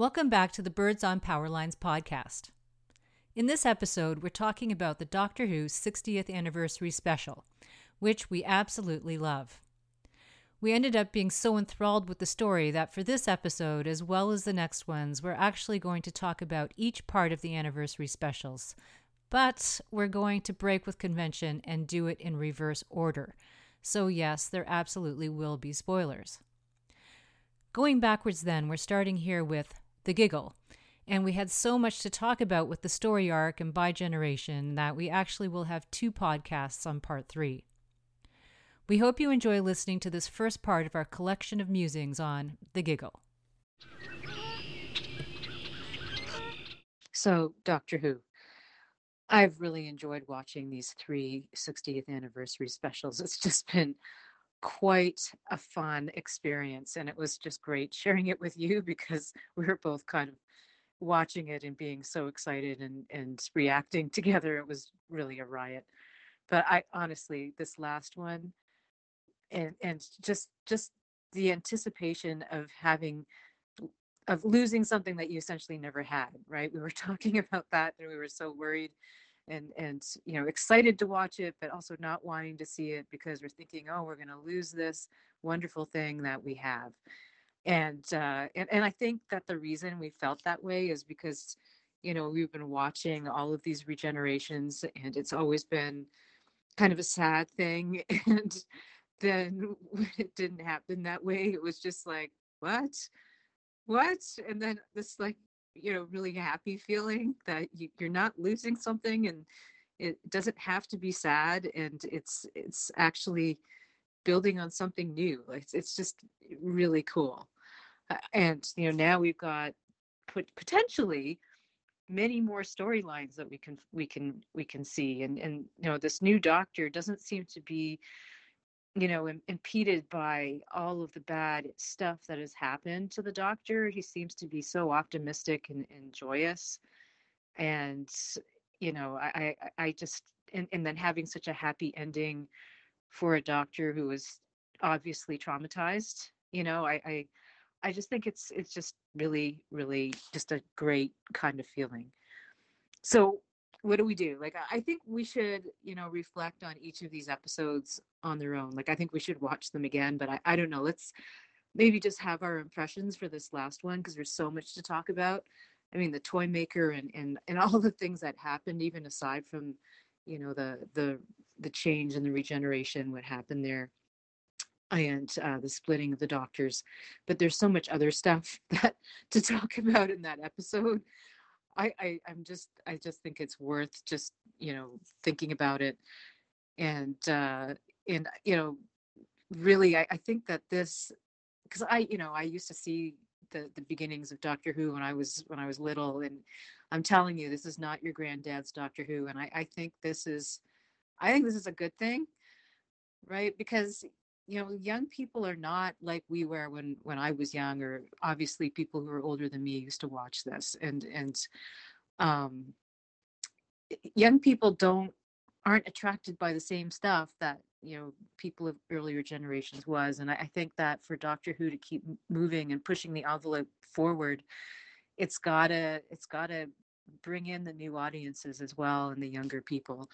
Welcome back to the Birds on Power Lines podcast. In this episode, we're talking about the Doctor Who 60th anniversary special, which we absolutely love. We ended up being so enthralled with the story that for this episode, as well as the next ones, we're actually going to talk about each part of the anniversary specials. But we're going to break with convention and do it in reverse order. So, yes, there absolutely will be spoilers. Going backwards, then, we're starting here with The Giggle. And we had so much to talk about with the story arc and bigeneration that we actually will have two podcasts on part three. We hope you enjoy listening to this first part of our collection of musings on The Giggle. So, Doctor Who. I've really enjoyed watching these three 60th anniversary specials. It's just been quite a fun experience, and it was just great sharing it with you because we were both kind of watching it and being so excited and, and reacting together. It was really a riot. But I honestly, this last one, and and just just the anticipation of having of losing something that you essentially never had right? We were talking about that and we were so worried and and you know excited to watch it but also not wanting to see it because we're thinking oh we're going to lose this wonderful thing that we have. And uh and, and i think that the reason we felt that way is because you know we've been watching all of these regenerations and it's always been kind of a sad thing and then it didn't happen that way it was just like what? What? And then this like you know really happy feeling that you, you're not losing something and it doesn't have to be sad and it's it's actually building on something new. It's, it's just really cool. Uh, and you know now we've got put potentially many more storylines that we can we can we can see and and you know this new doctor doesn't seem to be you know, Im- impeded by all of the bad stuff that has happened to the doctor. He seems to be so optimistic and, and joyous. And, you know, I, I, I just, and, and then having such a happy ending for a doctor who was obviously traumatized, you know, I, I, I just think it's, it's just really, really just a great kind of feeling. So what do we do? Like i think we should you know reflect on each of these episodes on their own. Like i think we should watch them again but i, I don't know. Let's maybe just have our impressions for this last one because there's so much to talk about. I mean the toy maker and and and all the things that happened even aside from you know the the the change and the regeneration what happened there and uh, the splitting of the doctors. But there's so much other stuff that to talk about in that episode I, I I'm just I just think it's worth just you know thinking about it, and uh, and you know really I, I think that this because I you know I used to see the the beginnings of Doctor Who when I was when I was little, and I'm telling you this is not your granddad's Doctor Who, and I I think this is I think this is a good thing, right? Because you know young people are not like we were when when i was young or obviously people who are older than me used to watch this and and um young people don't aren't attracted by the same stuff that you know people of earlier generations was. And I, I think that for doctor who to keep moving and pushing the envelope forward it's gotta it's gotta bring in the new audiences as well and the younger people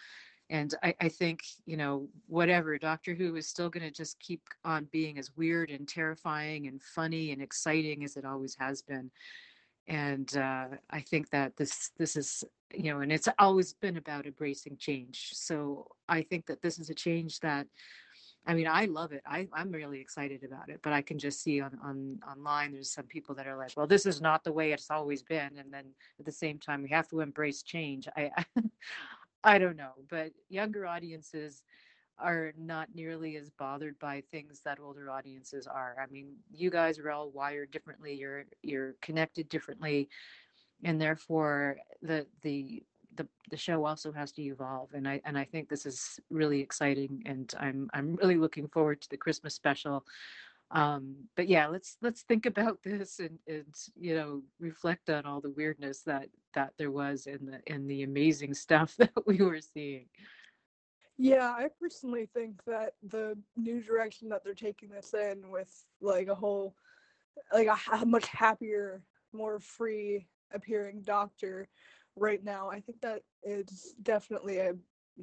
and I, I, think you know whatever doctor who is still going to just keep on being as weird and terrifying and funny and exciting as it always has been. And uh, i think that this this is you know and it's always been about embracing change. So i think that this is a change that i mean i love it. I, i'm really excited about it but i can just see on, on online there's some people that are like well this is not the way it's always been and then at the same time we have to embrace change. I I don't know, but younger audiences are not nearly as bothered by things that older audiences are. I mean, you guys are all wired differently. You're you're connected differently, and therefore the the the, the show also has to evolve and I and I think this is really exciting and I'm I'm really looking forward to the Christmas special. um but yeah let's let's think about this and and you know reflect on all the weirdness that that there was in the in the amazing stuff that we were seeing. Yeah i personally think that the new direction that they're taking this in with like a whole like a, a much happier more free appearing doctor right now i think that is definitely a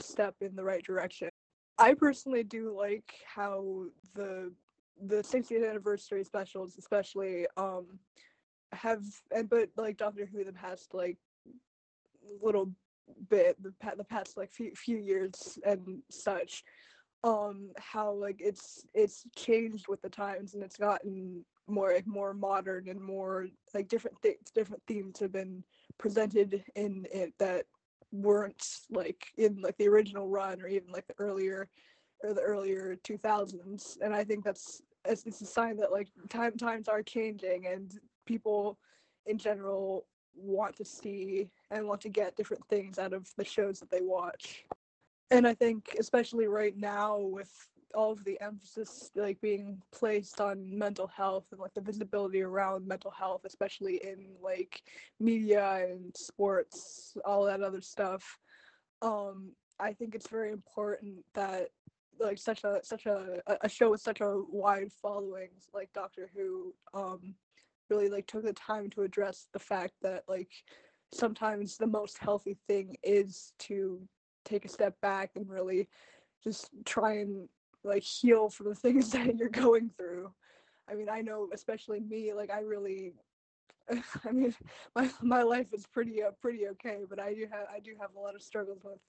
step in the right direction. I personally do like how the the 60th anniversary specials especially um have and but like doctor who the past like little bit the, the past like few, few years and such um how like it's it's changed with the times and it's gotten more like more modern and more like different things different themes have been presented in it that weren't like in like the original run or even like the earlier or the earlier 2000s and i think that's it's, it's a sign that like time times are changing and people in general want to see and want to get different things out of the shows that they watch. And i think especially right now with all of the emphasis like being placed on mental health and like the visibility around mental health especially in like media and sports all that other stuff um i think it's very important that like such a such a a show with such a wide following like Doctor Who um really like took the time to address the fact that like sometimes the most healthy thing is to take a step back and really just try and like heal from the things that you're going through. I mean, I know especially me like I really I mean, my my life is pretty uh, pretty okay, but I do have I do have a lot of struggles with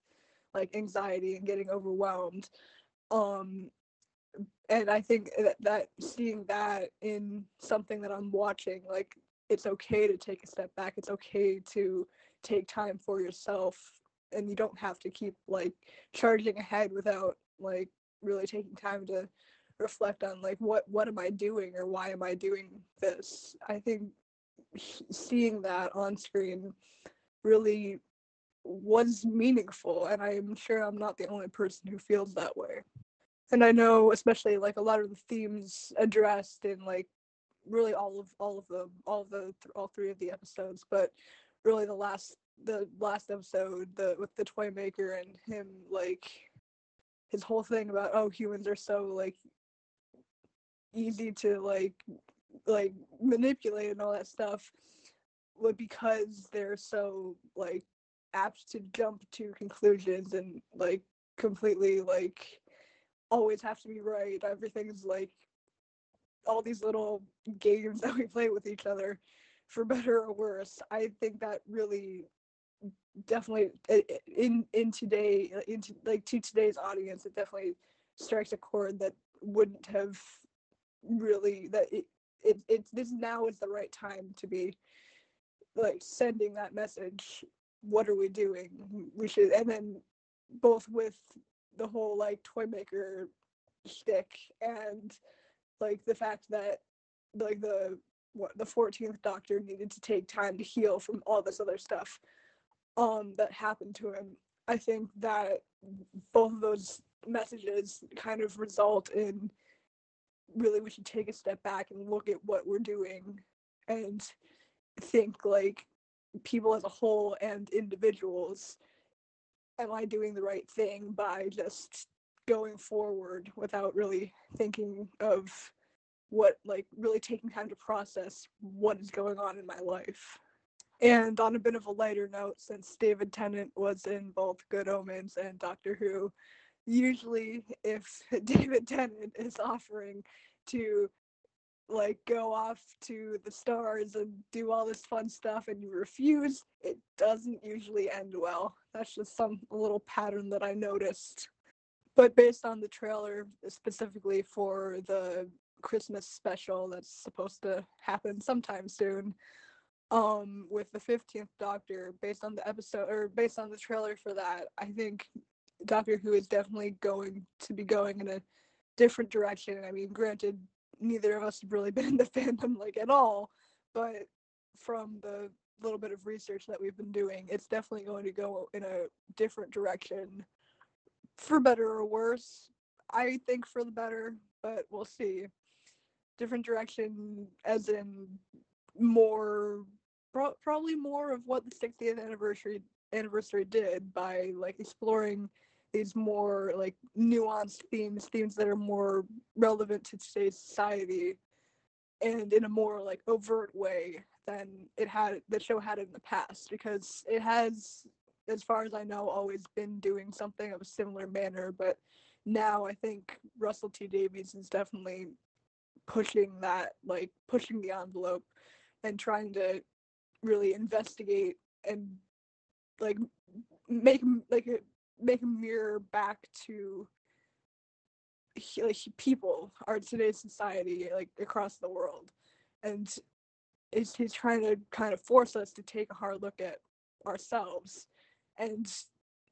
like anxiety and getting overwhelmed um and i think that, that seeing that in something that i'm watching like it's okay to take a step back. It's okay to take time for yourself and you don't have to keep like charging ahead without like really taking time to reflect on like what what am i doing or why am i doing this? I think seeing that on screen really was meaningful and i'm sure i'm not the only person who feels that way and i know especially like a lot of the themes addressed in like really all of all of the all of the all three of the episodes but really the last the last episode the with the toy maker and him like his whole thing about oh humans are so like easy to like like manipulate and all that stuff but because they're so like apt to jump to conclusions and like completely like always have to be right. Everything's like all these little games that we play with each other for better or worse. I think that really definitely in in today into like to today's audience it definitely strikes a chord that wouldn't have really that it, it it's this now is the right time to be like sending that message what are we doing? We should and then both with the whole like toy maker shtick and like the fact that like the what the 14th doctor needed to take time to heal from all this other stuff um that happened to him. I think that both of those messages kind of result in really we should take a step back and look at what we're doing and think like people as a whole and individuals am i doing the right thing by just going forward without really thinking of what like really taking time to process what is going on in my life? And on a bit of a lighter note since david tennant was in both good omens and doctor who usually if david tennant is offering to like go off to the stars and do all this fun stuff and you refuse, it doesn't usually end well. That's just some little pattern that I noticed. But based on the trailer specifically for the Christmas special that's supposed to happen sometime soon, um with the 15th Doctor based on the episode or based on the trailer for that, I think Doctor Who is definitely going to be going in a different direction. I mean, granted, neither of us have really been in the fandom like at all, but from the little bit of research that we've been doing, it's definitely going to go in a different direction for better or worse. I think for the better, but we'll see. different direction as in more pro- probably more of what the 60th anniversary anniversary did by like exploring these more like nuanced themes themes that are more relevant to today's society and in a more like overt way than it had the show had in the past because it has as far as i know always been doing something of a similar manner but now i think russell t davies is definitely pushing that like pushing the envelope and trying to really investigate and like make like make a mirror back to like people are today's society like across the world. And is he's trying to kind of force us to take a hard look at ourselves and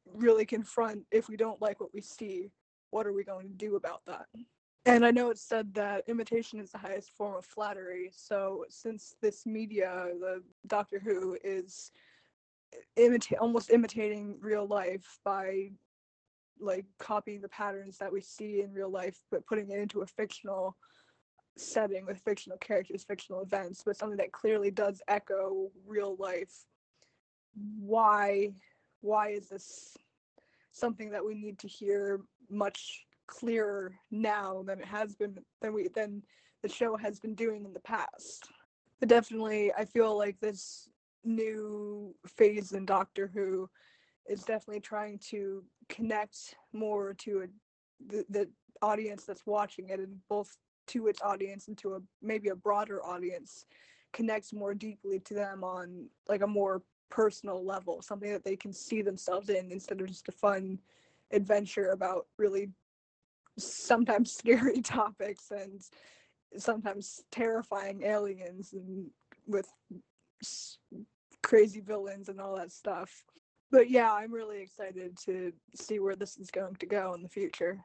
really confront if we don't like what we see what are we going to do about that? And i know it's said that imitation is the highest form of flattery. So since this media the doctor who is imitate almost imitating real life by like copying the patterns that we see in real life but putting it into a fictional setting with fictional characters fictional events but something that clearly does echo real life. Why why is this something that we need to hear much clearer now than it has been than we than the show has been doing in the past? But definitely i feel like this new phase in Doctor Who is definitely trying to connect more to a, the, the audience that's watching it and both to its audience and to a maybe a broader audience connects more deeply to them on like a more personal level something that they can see themselves in instead of just a fun adventure about really sometimes scary topics and sometimes terrifying aliens and with crazy villains and all that stuff. But yeah, I'm really excited to see where this is going to go in the future.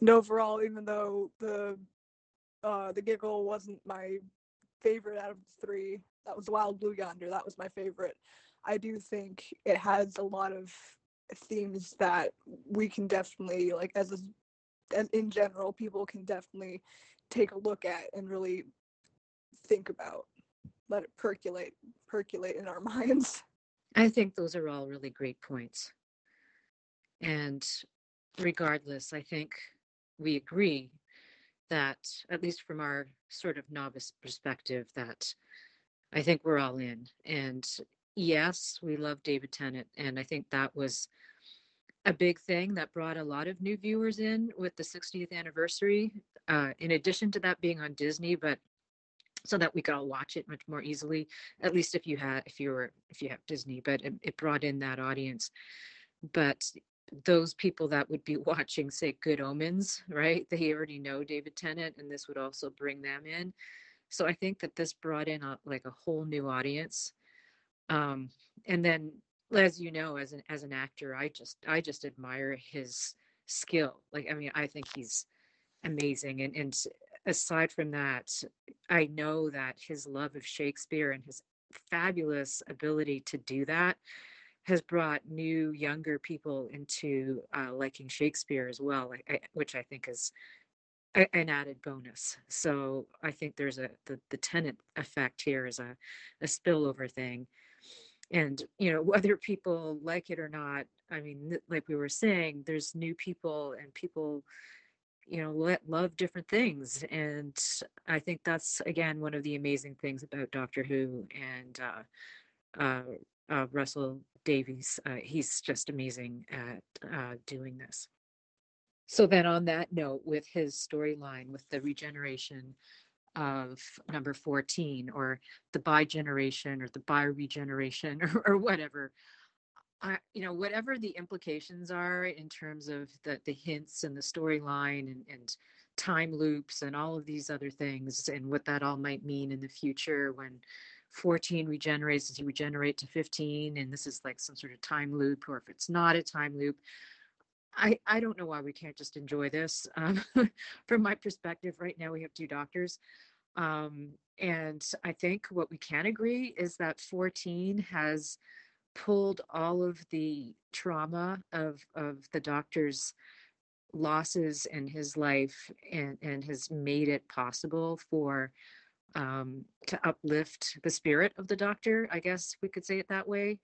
And overall, even though the uh, the giggle wasn't my favorite out of the three, that was Wild Blue Yonder. That was my favorite. I do think it has a lot of themes that we can definitely like as a as in general people can definitely take a look at and really think about let it percolate percolate in our minds. I think those are all really great points. And regardless i think we agree that at least from our sort of novice perspective that i think we're all in. And yes we love david tennant and i think that was a big thing that brought a lot of new viewers in with the 60th anniversary uh, in addition to that being on disney but so that we could all watch it much more easily at least if you had if you were if you have disney but it, it brought in that audience. But those people that would be watching say good omens right they already know david tennant and this would also bring them in. So i think that this brought in a, like a whole new audience. Um and then as you know as an as an actor i just i just admire his skill. Like i mean i think he's amazing and and aside from that, I know that his love of Shakespeare and his fabulous ability to do that has brought new younger people into uh, liking Shakespeare as well, I, I, which I think is a, an added bonus. So I think there's a the, the Tennant effect here is a, a spillover thing. And you know whether people like it or not, I mean, like we were saying, there's new people and people you know let love different things and i think that's again one of the amazing things about doctor who and uh, uh, uh, russell davies. Uh, he's just amazing at uh, doing this. So then on that note with his storyline with the regeneration of number 14 or the bigeneration or the bi regeneration or, or whatever I, you know, whatever the implications are in terms of the the hints and the storyline and, and time loops and all of these other things and what that all might mean in the future when 14 regenerates does he regenerate to 15 and this is like some sort of time loop or if it's not a time loop. I i don't know why we can't just enjoy this um, from my perspective right now we have two doctors um, and i think what we can agree is that 14 has pulled all of the trauma of of the doctor's losses in his life and, and has made it possible for um, to uplift the spirit of the doctor, I guess we could say it that way.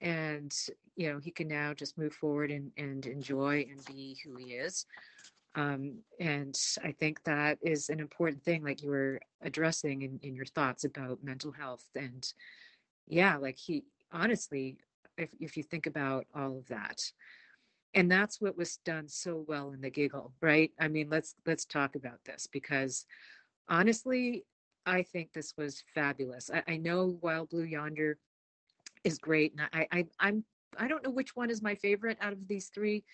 And, you know, he can now just move forward and, and enjoy and be who he is. Um, and I think that is an important thing, like you were addressing in, in your thoughts about mental health. And yeah, like he honestly, if, if you think about all of that, and that's what was done so well in the giggle right? I mean let's let's talk about this because honestly i think this was fabulous. I, I know wild blue yonder is great and I, I i'm i don't know which one is my favorite out of these three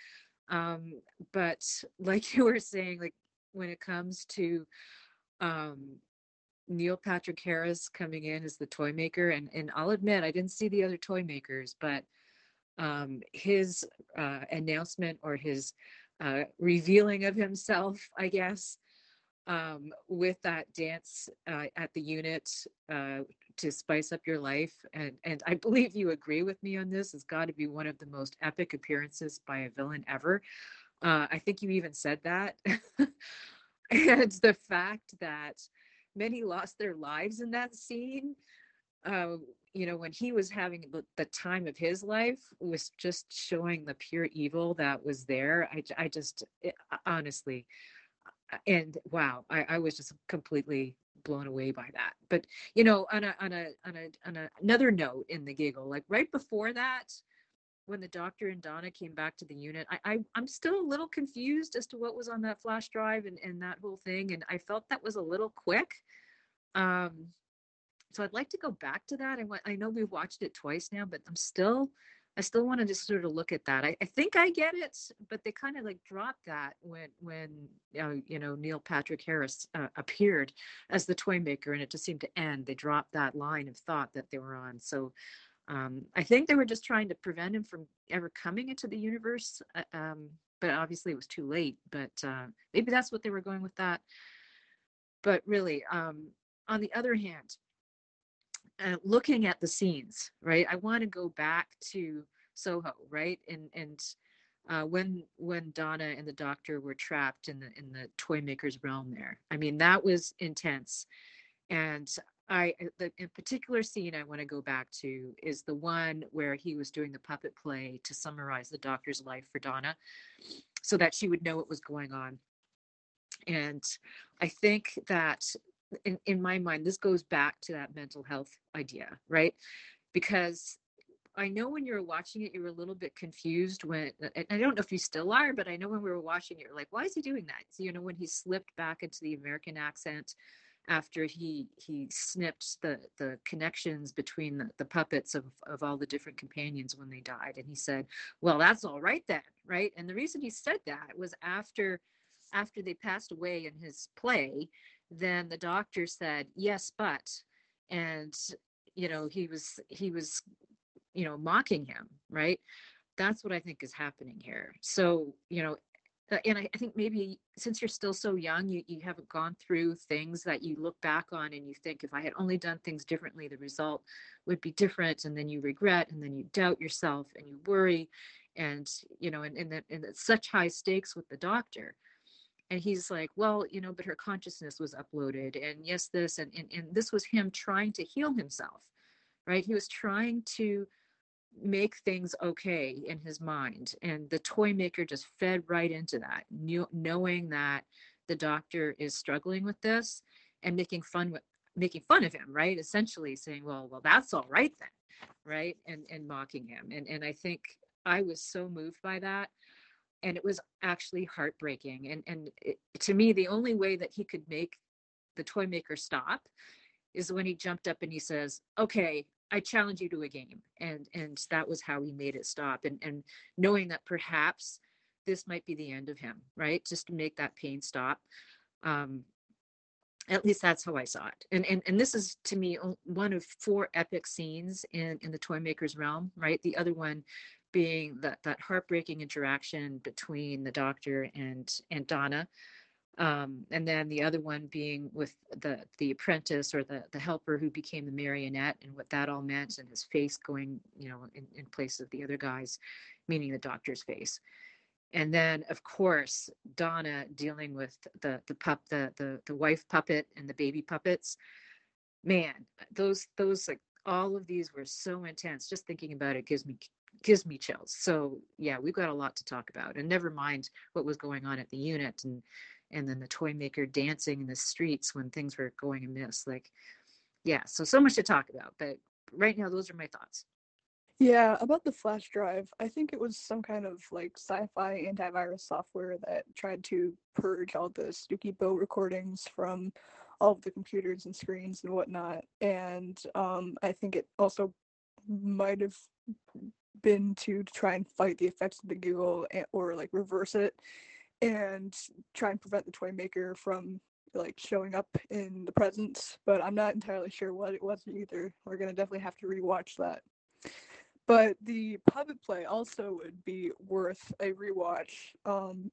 um but like you were saying like when it comes to um Neil Patrick Harris coming in as the toy maker and and I'll admit I didn't see the other toy makers but um, his uh, announcement or his uh, revealing of himself, I guess, um, with that dance uh, at the unit uh, to spice up your life. And, and I believe you agree with me on this. It's got to be one of the most epic appearances by a villain ever. Uh, I think you even said that. and the fact that many lost their lives in that scene uh, you know, when he was having the, the, time of his life was just showing the pure evil that was there. I, I just, it, honestly, and wow, I, I was just completely blown away by that. But you know, on a on a on a on a, another note in the giggle, like right before that, when the doctor and Donna came back to the unit, I, I am still a little confused as to what was on that flash drive and and that whole thing, and I felt that was a little quick. Um, so I'd like to go back to that. I, I know we've watched it twice now, but I'm still, I still want to just sort of look at that. I, I think I get it, but they kind of like dropped that when, when uh, you know, Neil Patrick Harris uh, appeared as the toy maker and it just seemed to end. They dropped that line of thought that they were on. So um, I think they were just trying to prevent him from ever coming into the universe. Uh, um, but obviously it was too late, but uh, maybe that's what they were going with that. But really, um, on the other hand, uh, looking at the scenes, right? I want to go back to Soho, right? And and uh, when when Donna and the doctor were trapped in the in the toy maker's realm there. I mean, that was intense. And I uh, the in particular scene I want to go back to is the one where he was doing the puppet play to summarize the doctor's life for Donna so that she would know what was going on. And I think that in, in my mind, this goes back to that mental health idea, right? Because I know when you were watching it, you were a little bit confused when I don't know if you still are, but I know when we were watching it, you're like, why is he doing that? So, you know, when he slipped back into the American accent after he he snipped the the connections between the, the puppets of, of all the different companions when they died. And he said, Well, that's all right then, right? And the reason he said that was after after they passed away in his play, then the doctor said yes but and you know he was he was you know mocking him right that's what i think is happening here so you know Uh, and I, I, think maybe since you're still so young you, you haven't gone through things that you look back on and you think if i had only done things differently the result would be different and then you regret and then you doubt yourself and you worry and you know and, and, that, and it's such high stakes with the doctor. And he's like well you know but her consciousness was uploaded and yes this and, and and this was him trying to heal himself right? He was trying to make things okay in his mind and the toy maker just fed right into that knew, knowing that the doctor is struggling with this and making fun with making fun of him right? Essentially saying well well that's all right then right? And and mocking him. And and i think i was so moved by that and it was actually heartbreaking. And and it, to me the only way that he could make the toy maker stop is when he jumped up and he says okay i challenge you to a game and and that was how he made it stop and and knowing that perhaps this might be the end of him right just to make that pain stop um at least that's how I saw it. And, and and this is to me one of four epic scenes in in the toy maker's realm, right? The other one being that that heartbreaking interaction between the doctor and and Donna. Um, and then the other one being with the the apprentice or the the helper who became the marionette and what that all meant and his face going you know in, in place of the other guys meaning the doctor's face. And then of course donna dealing with the the pup the the, the wife puppet and the baby puppets. Man those those like all of these were so intense. Just thinking about it gives me gives me chills. So yeah we've got a lot to talk about. And never mind what was going on at the unit and and then the toy maker dancing in the streets when things were going amiss like yeah so so much to talk about but right now those are my thoughts yeah, about the flash drive, I think it was some kind of like sci-fi antivirus software that tried to purge all the Stooky Bill recordings from all of the computers and screens and whatnot. And um, I think it also might have been to try and fight the effects of the giggle or like reverse it and try and prevent the toy maker from like showing up in the present. But I'm not entirely sure what it was either. We're gonna definitely have to rewatch that. But the puppet play also would be worth a rewatch. Um,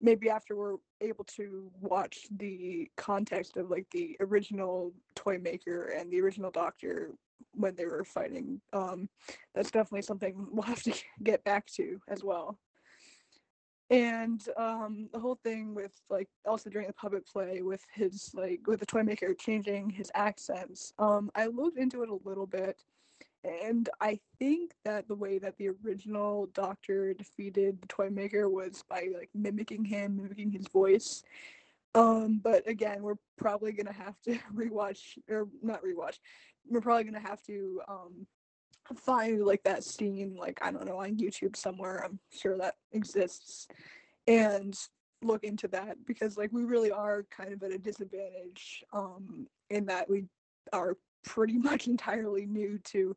maybe after we're able to watch the context of like the original toy maker and the original doctor when they were fighting. Um, that's definitely something we'll have to get back to as well. And um, the whole thing with like also during the puppet play with his like with the toy maker changing his accents. Um, I looked into it a little bit and I think that the way that the original Doctor defeated the Toy Maker was by like mimicking him, mimicking his voice. Um, but again, we're probably gonna have to rewatch or not rewatch. We're probably gonna have to um find like that scene, like I don't know, on YouTube somewhere. I'm sure that exists, and look into that because like we really are kind of at a disadvantage um in that we are pretty much entirely new to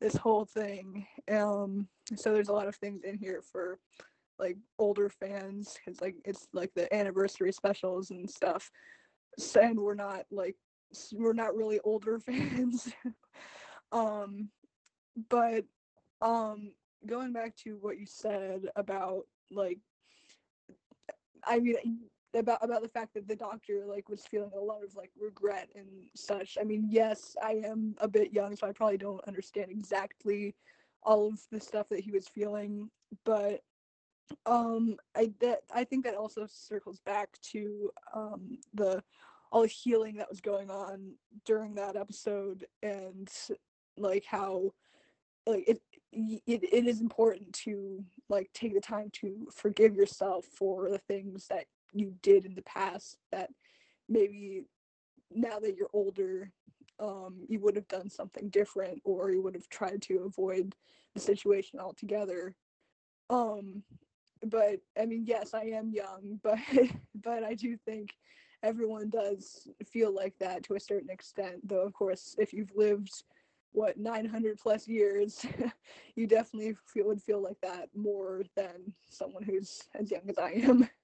this whole thing. Um, so there's a lot of things in here for like older fans because like it's like the anniversary specials and stuff. And we're not like we're not really older fans. um, but um, going back to what you said about like I mean about about the fact that the doctor like was feeling a lot of like regret and such. I mean, yes, I am a bit young, so I probably don't understand exactly all of the stuff that he was feeling, but um I that I think that also circles back to um the all the healing that was going on during that episode and like how like it it, it is important to like take the time to forgive yourself for the things that you did in the past that maybe now that you're older um, you would have done something different or you would have tried to avoid the situation altogether. Um but i mean yes i am young but but i do think everyone does feel like that to a certain extent though of course if you've lived what 900 plus years you definitely feel, would feel like that more than someone who's as young as i am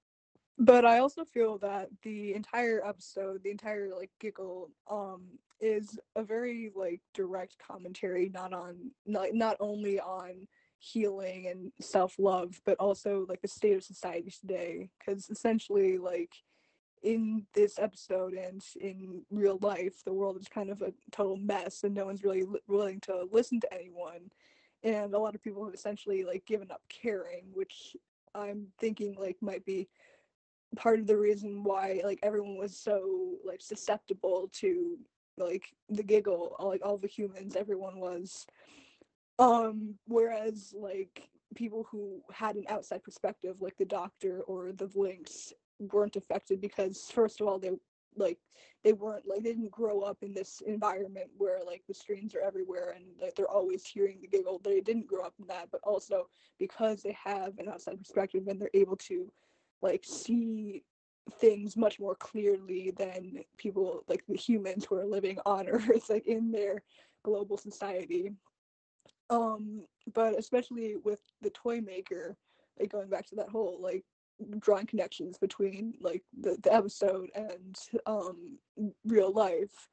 but I also feel that the entire episode, the entire like giggle, um, is a very like direct commentary, not on not not only on healing and self love, but also like the state of society today. Because essentially, like in this episode and in real life, the world is kind of a total mess, and no one's really li- willing to listen to anyone. And a lot of people have essentially like given up caring, which I'm thinking like might be part of the reason why like everyone was so like susceptible to like the giggle like all the humans everyone was um whereas like people who had an outside perspective like the doctor or the Blinks weren't affected because first of all they like they weren't like they didn't grow up in this environment where like the screens are everywhere and like they're always hearing the giggle. They didn't grow up in that but also because they have an outside perspective and they're able to like see things much more clearly than people like the humans who are living on earth like in their global society. Um but especially with the toy maker like going back to that whole like drawing connections between like the, the episode and um real life.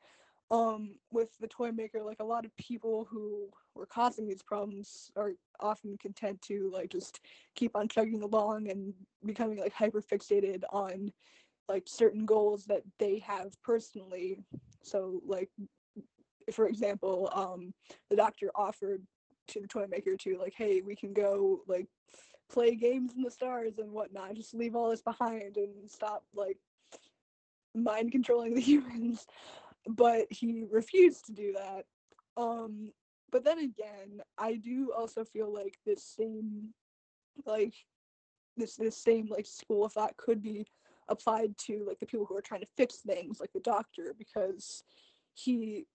Um with the toy maker like a lot of people who were causing these problems are often content to like just keep on chugging along and becoming like hyper fixated on like certain goals that they have personally. So like for example um the doctor offered to the toy maker to like hey we can go like play games in the stars and whatnot. Just leave all this behind and stop like mind controlling the humans. But he refused to do that. Um, but then again, I do also feel like this same like this this same like school of thought could be applied to like the people who are trying to fix things, like the doctor, because he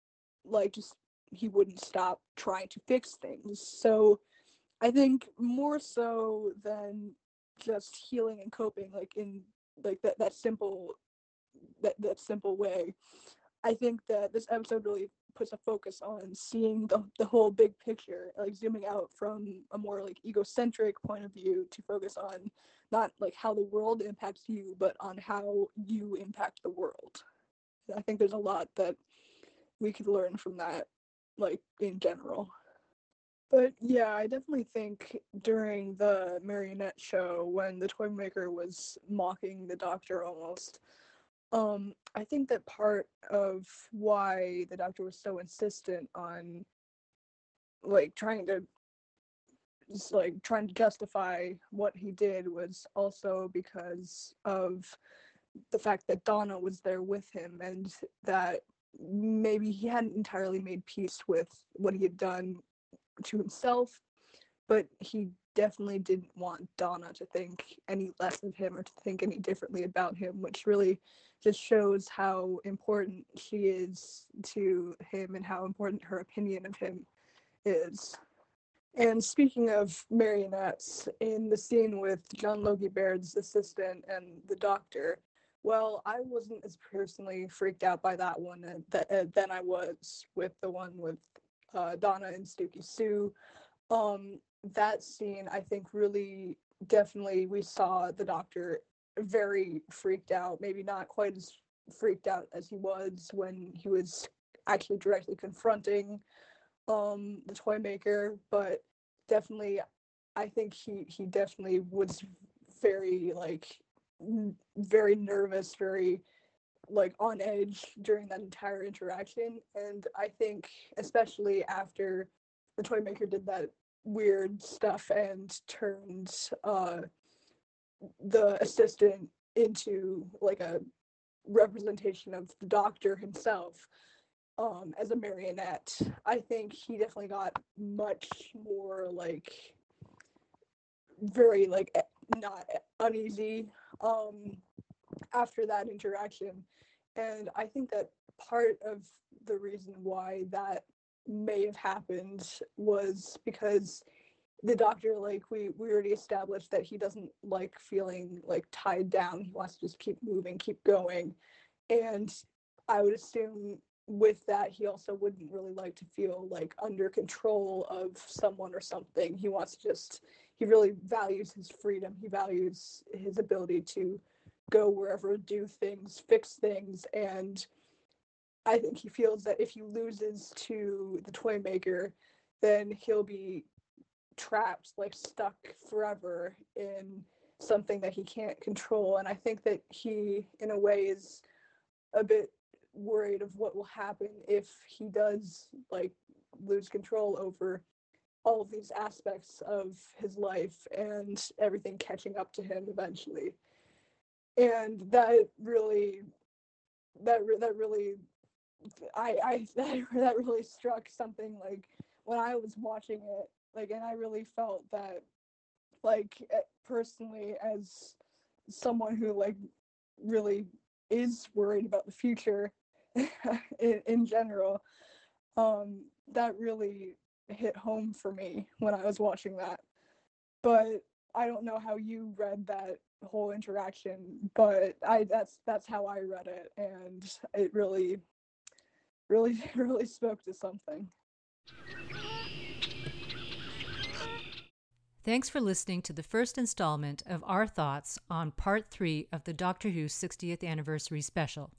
like just he wouldn't stop trying to fix things. So I think more so than just healing and coping, like in like that that simple that that simple way. I think that this episode really puts a focus on seeing the, the whole big picture, like zooming out from a more like egocentric point of view to focus on not like how the world impacts you, but on how you impact the world. I think there's a lot that we could learn from that, like in general. But yeah, I definitely think during the marionette show when the toy maker was mocking the doctor almost, um, I think that part of why the doctor was so insistent on like trying to just like trying to justify what he did was also because of the fact that Donna was there with him and that maybe he hadn't entirely made peace with what he had done to himself, but he definitely didn't want Donna to think any less of him or to think any differently about him, which really just shows how important she is to him and how important her opinion of him is. And speaking of marionettes, in the scene with John Logie Baird's assistant and the doctor, well, I wasn't as personally freaked out by that one uh, uh, than I was with the one with uh, Donna and Stooky Sue. Um, that scene, I think, really definitely we saw the doctor very freaked out, maybe not quite as freaked out as he was when he was actually directly confronting um the toy maker, but definitely I think he he definitely was very like very nervous, very like on edge during that entire interaction and I think especially after the toy maker did that weird stuff and turned uh the assistant into like a representation of the doctor himself um as a marionette i think he definitely got much more like very like not uneasy um after that interaction. And i think that part of the reason why that may have happened was because the doctor like we we already established that he doesn't like feeling like tied down. He wants to just keep moving keep going. And i would assume with that he also wouldn't really like to feel like under control of someone or something. He wants to just he really values his freedom. He values his ability to go wherever do things fix things and i think he feels that if he loses to the toy maker then he'll be trapped, like stuck forever in something that he can't control. And I think that he, in a way, is a bit worried of what will happen if he does like lose control over all of these aspects of his life and everything catching up to him eventually. And that really, that that really, I I that that really struck something like when I was watching it like and i really felt that like eh, personally as someone who like really is worried about the future in, in general um that really hit home for me when i was watching that. But i don't know how you read that whole interaction but i that's that's how i read it and it really really really spoke to something Thanks for listening to the first installment of our thoughts on part three of the Doctor Who 60th anniversary special.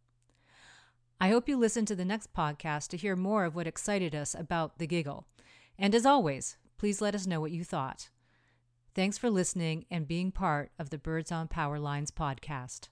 I hope you listen to the next podcast to hear more of what excited us about the giggle. And as always, please let us know what you thought. Thanks for listening and being part of the Birds on Power Lines podcast.